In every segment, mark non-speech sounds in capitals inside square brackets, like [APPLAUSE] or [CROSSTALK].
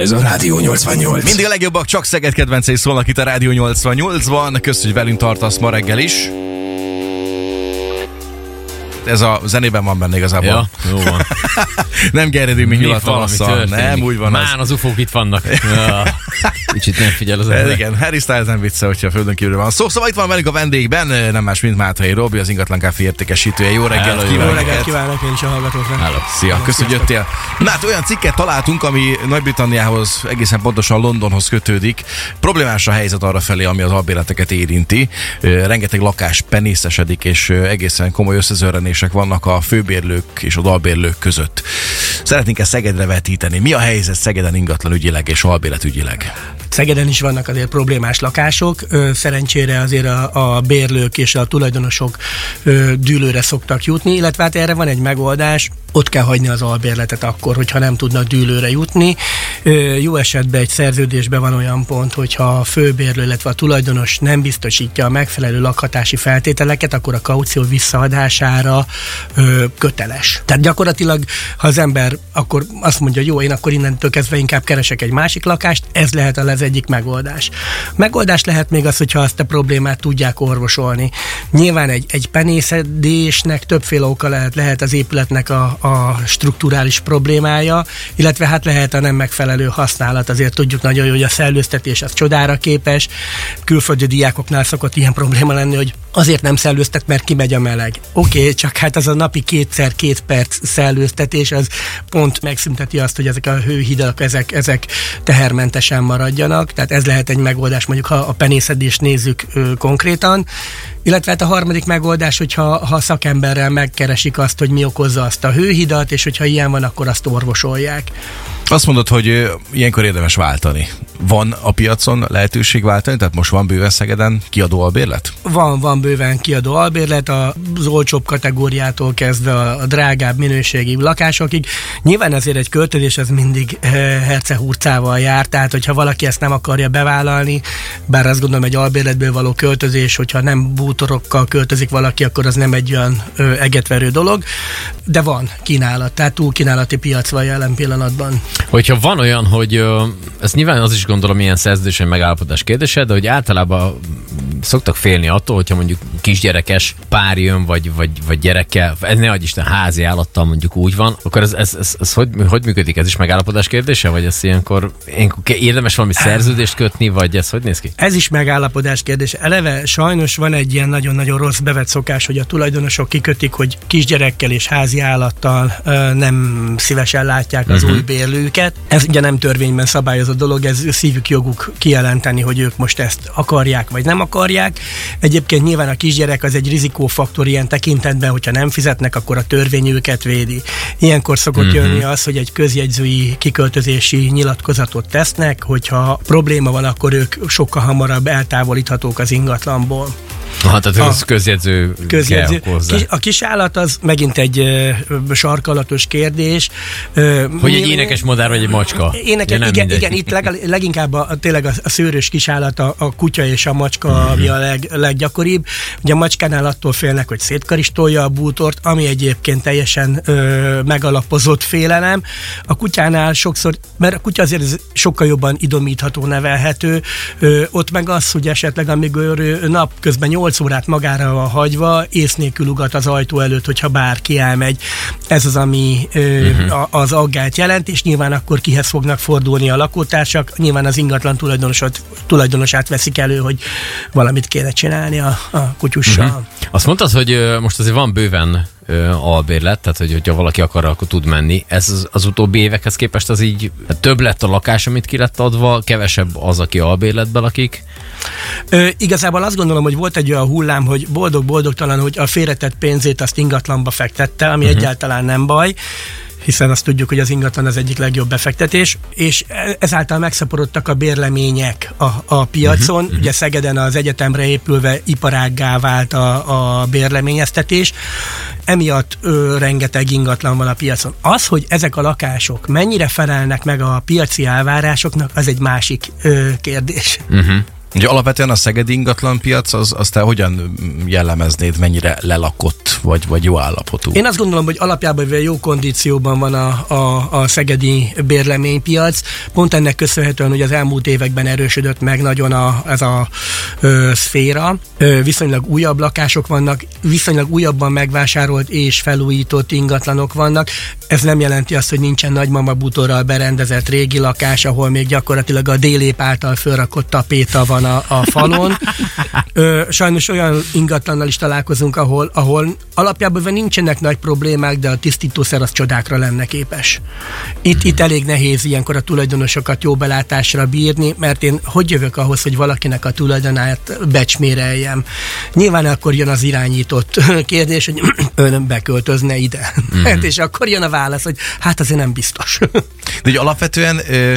Ez a Rádió 88. Mindig a legjobbak, csak Szeged kedvencei szólnak itt a Rádió 88-ban. Köszönjük, hogy velünk tartasz ma reggel is. Ez a zenében van benne igazából. Ja, jó van. [LAUGHS] nem Geredi mi nyilat tavasszal. Nem, úgy van. Már az ufók itt vannak. [LAUGHS] Ja. Kicsit nem figyel az ember. [LAUGHS] igen, Harry Styles nem vicce, hogyha a földön kívül van szó. Szóval itt van velünk a vendégben, nem más, mint Mátrai Robi, az ingatlan kávé értékesítője. Jó reggelt Hello, jó kívánok! Jó reggelt kívánok én is a hallgatóknak. Hello. Szia, köszönjük, hogy jöttél. Na hát olyan cikket találtunk, ami Nagy-Britanniához, egészen pontosan Londonhoz kötődik. Problémás a helyzet arra felé, ami az albérleteket érinti. Rengeteg lakás penészesedik, és egészen komoly összezörrenések vannak a főbérlők és az albérlők között. Szeretnénk ezt Szegedre vetíteni. Mi a helyzet Szegeden ingatlan ügyileg és albérletügyileg? Szegeden is vannak azért problémás lakások. Szerencsére azért a, a bérlők és a tulajdonosok dűlőre szoktak jutni, illetve hát erre van egy megoldás. Ott kell hagyni az albérletet akkor, hogyha nem tudnak dűlőre jutni. Jó esetben egy szerződésben van olyan pont, hogyha a főbérlő, illetve a tulajdonos nem biztosítja a megfelelő lakhatási feltételeket, akkor a kaució visszaadására köteles. Tehát gyakorlatilag, ha az ember akkor azt mondja, jó, én akkor innentől kezdve inkább keresek egy másik lakást, ez lehet az egyik megoldás. Megoldás lehet még az, hogyha azt a problémát tudják orvosolni. Nyilván egy, egy penészedésnek többféle oka lehet, lehet az épületnek a, a strukturális problémája, illetve hát lehet a nem megfelelő használat. Azért tudjuk nagyon jó, hogy a szellőztetés az csodára képes. Külföldi diákoknál szokott ilyen probléma lenni, hogy azért nem szellőztet, mert kimegy a meleg. Oké, okay, csak hát az a napi kétszer két perc szellőztetés, az pont megszünteti azt, hogy ezek a hőhidak, ezek, ezek tehermentesen maradjanak. Tehát ez lehet egy megoldás, mondjuk ha a penészedést nézzük ö, konkrétan. Illetve hát a harmadik megoldás, hogyha ha szakemberrel megkeresik azt, hogy mi okozza azt a hőhidat, és hogyha ilyen van, akkor azt orvosolják. Azt mondod, hogy ilyenkor érdemes váltani. Van a piacon lehetőség váltani? Tehát most van bőven Szegeden kiadó albérlet? Van, van bőven kiadó albérlet, az olcsóbb kategóriától kezdve a, drágább minőségi lakásokig. Nyilván ezért egy költözés az mindig eh, hercehurcával jár, tehát hogyha valaki ezt nem akarja bevállalni, bár azt gondolom egy albérletből való költözés, hogyha nem bútorokkal költözik valaki, akkor az nem egy olyan ö, egetverő dolog, de van kínálat, tehát túl kínálati piac van jelen pillanatban. Hogyha van olyan, hogy ö, ez nyilván az is gondolom ilyen szerződés vagy megállapodás kérdése, de hogy általában szoktak félni attól, hogyha mondjuk kisgyerekes pár jön, vagy, vagy, vagy gyerekkel, ez ne adj Isten házi állattal mondjuk úgy van, akkor ez, ez, ez, ez hogy, hogy működik? Ez is megállapodás kérdése? Vagy ez ilyenkor, ilyenkor érdemes valami szerződést kötni, vagy ez hogy néz ki? Ez is megállapodás kérdés. Eleve sajnos van egy ilyen nagyon-nagyon rossz bevett szokás, hogy a tulajdonosok kikötik, hogy kisgyerekkel és házi állattal ö, nem szívesen látják az uh-huh. új bérlőket. Ez ugye nem törvényben szabályozott dolog, ez szívük joguk kijelenteni, hogy ők most ezt akarják vagy nem akarják. Egyébként nyilván a kisgyerek az egy rizikófaktor ilyen tekintetben, hogyha nem fizetnek, akkor a törvény őket védi. Ilyenkor szokott uh-huh. jönni az, hogy egy közjegyzői kiköltözési nyilatkozatot tesznek, hogyha probléma van, akkor ők sokkal hamarabb eltávolíthatók az ingatlanból. Ha, tehát A- ez közjegyző, Közjegyző. kell hozzá. Kis, a kisállat az megint egy ö, sarkalatos kérdés. Ö, Hogy mi- egy énekes madár, vagy egy macska. Énekes, Ja, igen, mindegy. igen, itt leg, leginkább a, tényleg a, a szőrös kisállat, a, a kutya és a macska, Mhm. mm-hmm. ami a leg, leggyakoribb. Ugye a macskánál attól félnek, hogy szétkaristolja a bútort, ami egyébként teljesen ö, megalapozott félelem. A kutyánál sokszor, mert a kutya azért sokkal jobban idomítható, nevelhető, ö, ott meg az, hogy esetleg amikor ő napközben 8 órát magára van hagyva, ész nélkül ugat az ajtó előtt, hogyha bárki elmegy. Ez az, ami ö, uh-huh. az aggályt jelent, és nyilván akkor kihez fognak fordulni a lakótársak. Nyilván az ingatlan tulajdonosot, tulajdonosát veszik elő, hogy valamit kéne csinálni a, a kutyussal. Uh-huh. Azt mondtad, hogy most azért van bőven albérlet, tehát hogy, hogyha valaki akar, akkor tud menni. Ez az, az utóbbi évekhez képest az így több lett a lakás, amit ki lett adva, kevesebb az, aki albérletben lakik. Ö, igazából azt gondolom, hogy volt egy olyan hullám, hogy boldog-boldogtalan, hogy a félretett pénzét azt ingatlanba fektette, ami uh-huh. egyáltalán nem baj hiszen azt tudjuk, hogy az ingatlan az egyik legjobb befektetés, és ezáltal megszaporodtak a bérlemények a, a piacon. Uh-huh. Ugye Szegeden az egyetemre épülve iparággá vált a, a bérleményeztetés, emiatt ö, rengeteg ingatlan van a piacon. Az, hogy ezek a lakások mennyire felelnek meg a piaci elvárásoknak, az egy másik ö, kérdés. Uh-huh. Ugye alapvetően a szegedi ingatlanpiac, az, az te hogyan jellemeznéd, mennyire lelakott, vagy, vagy jó állapotú? Én azt gondolom, hogy alapjában jó kondícióban van a, a, a szegedi bérleménypiac. Pont ennek köszönhetően, hogy az elmúlt években erősödött meg nagyon a, ez a ö, szféra. Ö, viszonylag újabb lakások vannak, viszonylag újabban megvásárolt és felújított ingatlanok vannak. Ez nem jelenti azt, hogy nincsen nagymama bútorral berendezett régi lakás, ahol még gyakorlatilag a délép által fölrakott tapéta van a, a falon. Ö, sajnos olyan ingatlannal is találkozunk, ahol, ahol alapjában nincsenek nagy problémák, de a tisztítószer az csodákra lenne képes. Itt, itt elég nehéz ilyenkor a tulajdonosokat jó belátásra bírni, mert én hogy jövök ahhoz, hogy valakinek a tulajdonát becsméreljem. Nyilván akkor jön az irányított kérdés, hogy [CLEARS THROAT] ön beköltözne ide. Mm. [LAUGHS] és akkor jön a válasz, hogy hát azért nem biztos. De ugye alapvetően, ö,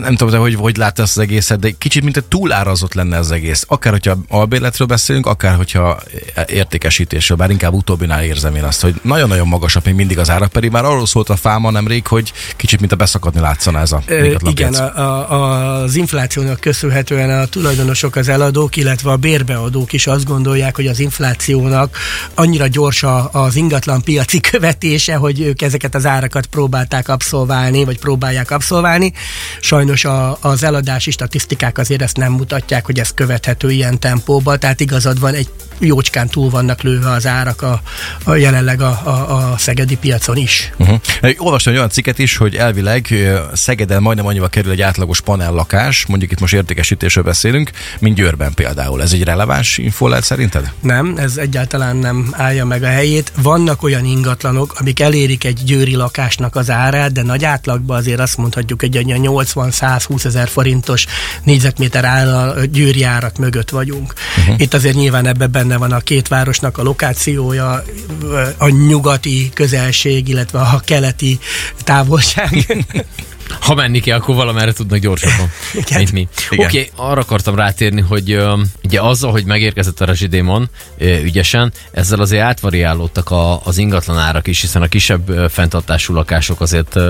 nem tudom, hogy hogy látod ezt az egészet, de kicsit mint egy túlárazott lenne az egész. Akár, hogyha albérletről beszélünk, akár, hogyha értékesítésről, bár inkább utóbbinál érzem én azt, hogy nagyon-nagyon magasak még mindig az árak, pedig már arról szólt a fáma nemrég, hogy kicsit mint a beszakadni látszana ez a Ö, Igen, a, a, az inflációnak köszönhetően a tulajdonosok, az eladók, illetve a bérbeadók is azt gondolják, hogy az inflációnak annyira gyors az ingatlan piaci követése, hogy ők ezeket az árakat próbálták abszolválni, vagy próbálják abszolválni. Sajnos a, az eladási statisztikák azért ezt nem mutatják, hogy ez követhető ilyen tempóban, tehát igazad van, egy jócskán túl vannak lőve az árak a, a jelenleg a, a, a szegedi piacon is. Uh-huh. Olvastam egy olyan cikket is, hogy elvileg Szegeden majdnem annyiba kerül egy átlagos panellakás, mondjuk itt most értékesítésről beszélünk, mint Győrben például. Ez egy releváns info lehet szerinted? Nem, ez egyáltalán nem állja meg a helyét. Vannak olyan ingatlanok, amik elérik egy győri lakásnak az árát, de nagy átlagban azért azt mondhatjuk, hogy egy 80-120 ezer forintos négyzetméter ára győri árak mögött vagyunk. Uh-huh. Itt azért nyilván ebben benne van a két városnak a lokációja, a nyugati közelség, illetve a keleti távolság. Ha menni kell, akkor valamerre tudnak gyorsabban, mint mi. Oké, okay, arra akartam rátérni, hogy uh, ugye azzal, hogy megérkezett a rezsidémon uh, ügyesen, ezzel azért átvariálódtak a, az ingatlan árak is, hiszen a kisebb uh, fenntartású lakások azért uh,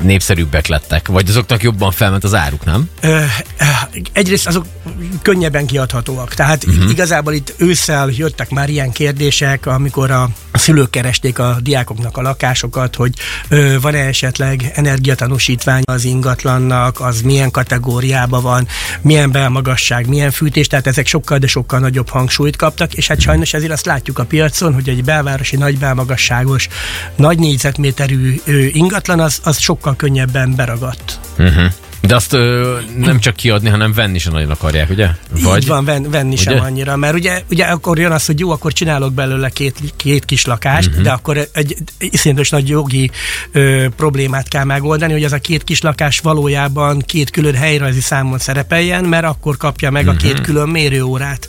népszerűbbek lettek, vagy azoknak jobban felment az áruk, nem? Ö, egyrészt azok könnyebben kiadhatóak. Tehát uh-huh. igazából itt ősszel jöttek már ilyen kérdések, amikor a szülők keresték a diákoknak a lakásokat, hogy van-e esetleg energiatanúsítvány az ingatlannak, az milyen kategóriában van, milyen belmagasság, milyen fűtés, tehát ezek sokkal, de sokkal nagyobb hangsúlyt kaptak, és hát sajnos ezért azt látjuk a piacon, hogy egy belvárosi nagy belmagasságos, nagy négyzetméterű ingatlan az, az sokkal könnyebben beragadt. Uh-huh. De azt ö, nem csak kiadni, hanem venni sem nagyon akarják, ugye? Vagy? Így van, ven, venni ugye? sem annyira, mert ugye, ugye akkor jön az, hogy jó, akkor csinálok belőle két, két kis lakást, uh-huh. de akkor egy iszonyatos nagy jogi ö, problémát kell megoldani, hogy ez a két kis lakás valójában két külön helyrajzi számon szerepeljen, mert akkor kapja meg uh-huh. a két mhm. külön mérőórát.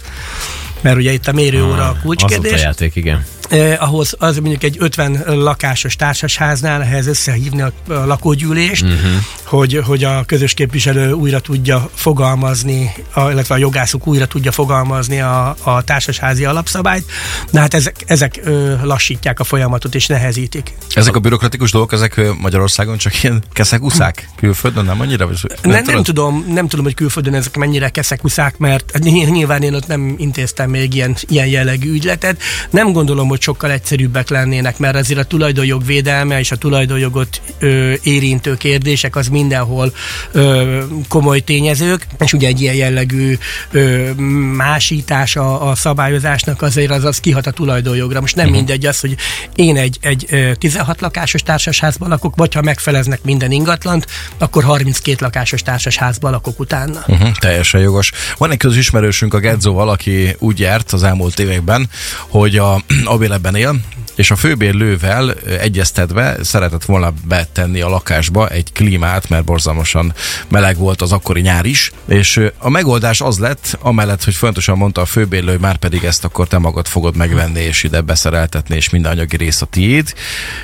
Mert ugye itt a mérőóra ah, a kulcskérdés. Az a játék, igen eh, ahhoz az mondjuk egy 50 lakásos társasháznál ehhez összehívni a, a lakógyűlést, uh-huh. hogy, hogy a közös képviselő újra tudja fogalmazni, a, illetve a jogászuk újra tudja fogalmazni a, a társasházi alapszabályt. Na hát ezek, ezek ö, lassítják a folyamatot és nehezítik. Ezek a bürokratikus dolgok, ezek Magyarországon csak ilyen keszekuszák külföldön, nem annyira? Nem, nem, nem, tudom, nem tudom, hogy külföldön ezek mennyire keszekuszák, mert nyilván én ott nem intéztem még ilyen, ilyen jellegű ügyletet. Nem gondolom, hogy hogy sokkal egyszerűbbek lennének, mert azért a tulajdonjog védelme és a tulajdonjogot ö, érintő kérdések az mindenhol ö, komoly tényezők, és ugye egy ilyen jellegű ö, másítása a szabályozásnak azért az, az kihat a tulajdonjogra. Most nem uh-huh. mindegy az, hogy én egy, egy 16 lakásos társasházban lakok, vagy ha megfeleznek minden ingatlant, akkor 32 lakásos társasházban lakok utána. Uh-huh, teljesen jogos. Van egy közös ismerősünk a Gedzo, valaki úgy járt az elmúlt években, hogy a, [CLEARS THROAT] a bérletben él, és a főbérlővel egyeztetve szeretett volna betenni a lakásba egy klímát, mert borzalmasan meleg volt az akkori nyár is, és a megoldás az lett, amellett, hogy fontosan mondta a főbérlő, hogy már pedig ezt akkor te magad fogod megvenni, és ide beszereltetni, és minden anyagi rész a tiéd.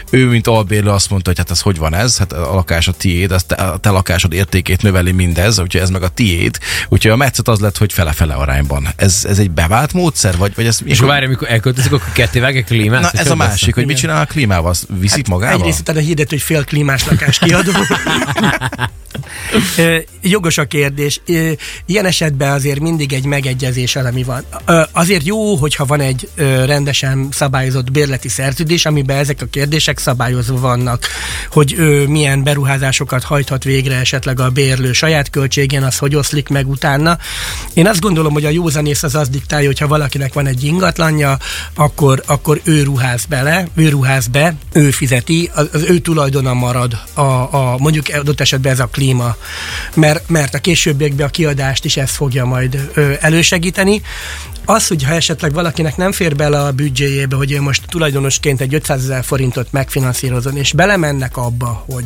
Ő, mint albérlő azt mondta, hogy hát ez hogy van ez, hát a lakás a tiéd, ez te, a te lakásod értékét növeli mindez, úgyhogy ez meg a tiéd. Úgyhogy a metszet az lett, hogy fele-fele arányban. Ez, ez egy bevált módszer, vagy, vagy ez... És várj, amikor elköltözik, akkor ketté a klímát? Na, ez a másik, hogy mit csinál a klímával? Viszik hát magával? Egyrészt utána hirdet, hogy fél klímás lakás kiadó. [LAUGHS] Jogos a kérdés. Ilyen esetben azért mindig egy megegyezés elemi van. Azért jó, hogyha van egy rendesen szabályozott bérleti szerződés, amiben ezek a kérdések szabályozva vannak, hogy milyen beruházásokat hajthat végre esetleg a bérlő saját költségén, az hogy oszlik meg utána. Én azt gondolom, hogy a józanész az az diktálja, hogyha valakinek van egy ingatlanja, akkor, akkor ő ruház bele, ő ruház be, ő fizeti, az, az ő tulajdona marad, a, a, mondjuk adott esetben ez a klíma, mert, mert a későbbiekben a kiadást is ez fogja majd ö, elősegíteni. Az, hogy ha esetleg valakinek nem fér bele a büdzséjébe, hogy ő most tulajdonosként egy 500 ezer forintot megfinanszírozon, és belemennek abba, hogy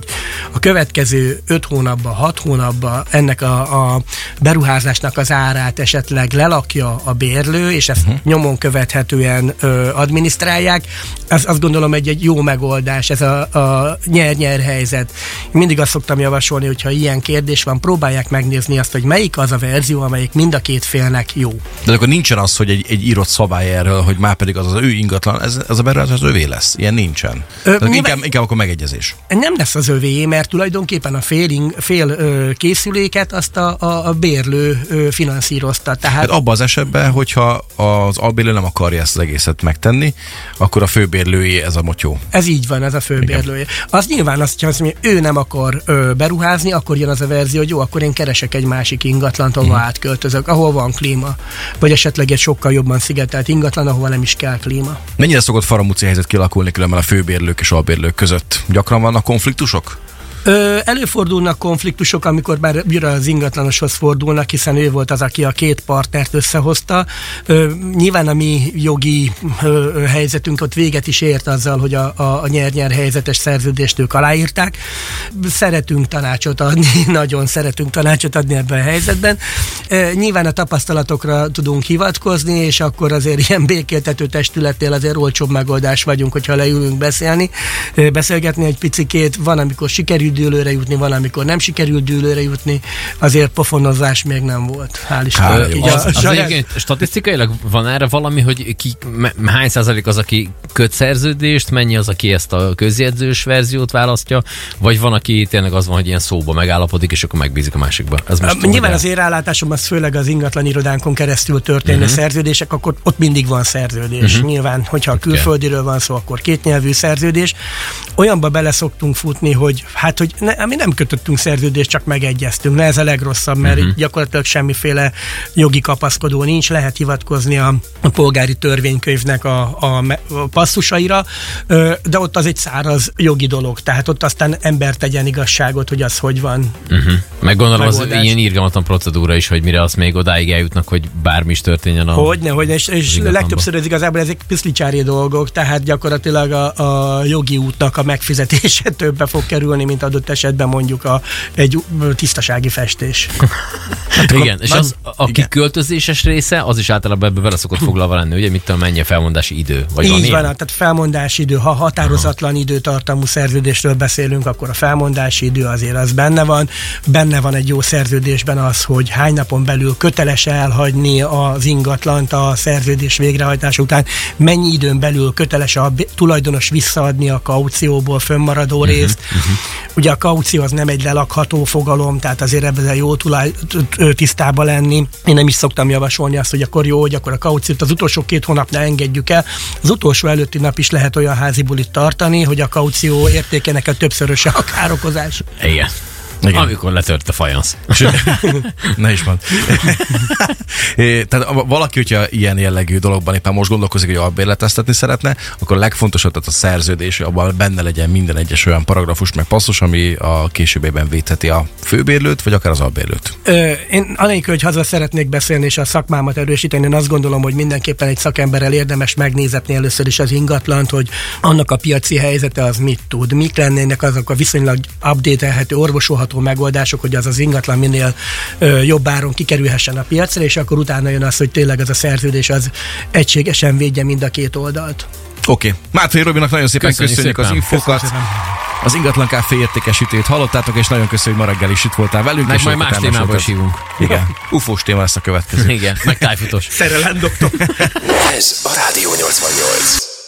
a következő 5 hónapban, 6 hónapban ennek a, a beruházásnak az árát esetleg lelakja a bérlő, és ezt uh-huh. nyomon követhetően ö, adminisztrálják, az, azt gondolom egy, egy jó megoldás, ez a, a nyer-nyer helyzet. Mindig azt szoktam javasolni, hogyha ilyen kérdés van, próbálják megnézni azt, hogy melyik az a verzió, amelyik mind a két félnek jó. De akkor nincsen az, hogy egy, egy írott szabály erről, hogy már pedig az az ő ingatlan, ez, ez a beruházás az övé lesz. Ilyen nincsen. Ö, nyilván- inkább, inkább akkor megegyezés. Nem lesz az övé, mert tulajdonképpen a fél, ing- fél ö, készüléket azt a, a, a bérlő ö, finanszírozta. Tehát Hát abban az esetben, hogyha az albérlő nem akarja ezt az egészet megtenni, akkor a főbérlői ez a motyó. Ez így van, ez a főbérlője. Az nyilván azt, hogyha azt mondja, ő nem akar ö, beruházni, akkor jön az a verzió, hogy jó, akkor én keresek egy másik ingatlant, ahova Mhm. átköltözök, ahol van klíma. Vagy esetleg egy sokkal jobban szigetelt ingatlan, ahova nem is kell klíma. Mennyire szokott faramúci helyzet kialakulni különben a főbérlők és albérlők között? Gyakran vannak konfliktusok? Ö, előfordulnak konfliktusok, amikor már újra az ingatlanoshoz fordulnak, hiszen ő volt az, aki a két partnert összehozta. Ö, nyilván a mi jogi ö, helyzetünk ott véget is ért azzal, hogy a, a, a nyer-nyer helyzetes szerződést ők aláírták. Szeretünk tanácsot adni, [LAUGHS] nagyon szeretünk tanácsot adni ebben a helyzetben. Ö, nyilván a tapasztalatokra tudunk hivatkozni, és akkor azért ilyen békéltető testületnél azért olcsóbb megoldás vagyunk, hogyha leülünk beszélni, beszélgetni egy picikét. Van, amikor sikerül dűlőre jutni, van, amikor nem sikerül dűlőre jutni. Azért pofonozás még nem volt. Hál' Istennek. Így a Az, az saját- egyébként statisztikailag van erre valami, hogy ki, hány százalék az, aki köt szerződést, mennyi az, aki ezt a közjegyzős verziót választja, vagy van, aki tényleg az van, hogy ilyen szóba megállapodik, és akkor megbízik a másikba. Ez most Most Nyilván az én rálátásom az főleg az ingatlan irodánkon keresztül történő uh-huh. szerződések, akkor ott mindig van szerződés. Uh-huh. Nyilván, hogyha a külföldiről van szó, akkor kétnyelvű szerződés. Olyanba bele szoktunk futni, hogy hát, hogy ne, mi nem kötöttünk szerződést, csak megegyeztünk. Ne ez a legrosszabb, mert uh-huh. gyakorlatilag semmiféle jogi kapaszkodó nincs, lehet hivatkozni a, a polgári törvénykönyvnek a, a, a passzusaira, de ott az egy száraz jogi dolog, tehát ott aztán ember tegyen igazságot, hogy az hogy van. Uh-huh. Meg gondolom az ilyen irgalmatlan procedúra is, hogy mire az még odáig eljutnak, hogy bármi is történjen a... Hogyne, hogyne, és, és legtöbbször ez igazából ezek piszlicsári dolgok, tehát gyakorlatilag a, a jogi útnak a megfizetése [LAUGHS] többe fog kerülni, mint adott esetben mondjuk a, egy tisztasági festés. Igen, és az, aki igen. költözéses része, az is általában ebbe bele szokott foglalva lenni, ugye, mit tudom, mennyi a felmondási idő? Vagy van Így ilyen? van, tehát felmondási idő, ha határozatlan időtartamú szerződésről beszélünk, akkor a felmondási idő azért az benne van. Benne van egy jó szerződésben az, hogy hány napon belül köteles elhagyni az ingatlant a szerződés végrehajtása után, mennyi időn belül köteles a tulajdonos visszaadni a kaucióból fönnmaradó Mhm, uh-huh, részt. Uh-huh. Ugye a kaució az nem egy lelakható fogalom, tehát azért ebben jó tulaj, lenni. Én nem is szoktam javasolni azt, hogy akkor jó, hogy akkor a kauciót az utolsó két hónapnál engedjük el. Az utolsó előtti nap is lehet olyan házi bulit tartani, hogy a kaució értékének a többszöröse a károkozás. Igen. Igen. Amikor letört a fajansz. [LAUGHS] ne is mond. [LAUGHS] Tehát valaki, hogyha ilyen jellegű dologban éppen most gondolkozik, hogy albérleteztetni szeretne, akkor a legfontosabb, tehát a szerződés, hogy abban benne legyen minden egyes olyan paragrafus, meg passzus, ami a későbbiben védheti a főbérlőt, vagy akár az albérlőt. Ö, én anélkül, hogy haza szeretnék beszélni és a szakmámat erősíteni, én azt gondolom, hogy mindenképpen egy szakemberrel érdemes megnézetni először is az ingatlant, hogy annak a piaci helyzete az mit tud, mik lennének azok a viszonylag update-elhető, orvosolható megoldások, hogy az az ingatlan minél jobb áron kikerülhessen a piacra, és akkor utána jön az, hogy tényleg az a szerződés az egységesen védje mind a két oldalt. Oké. Okay. Mátrai Robinak nagyon szépen Köszönjük köszönjük, szépen. az infokat. Köszönöm Az ingatlan kávé értékesítőt hallottátok, és nagyon köszönjük, hogy ma reggel is itt voltál velünk. Meg és majd más témába is hívunk. Igen. Ufós téma lesz a következő. Igen, meg tájfutós. [LAUGHS] Szerelem, doktor! Ez a Rádió 88.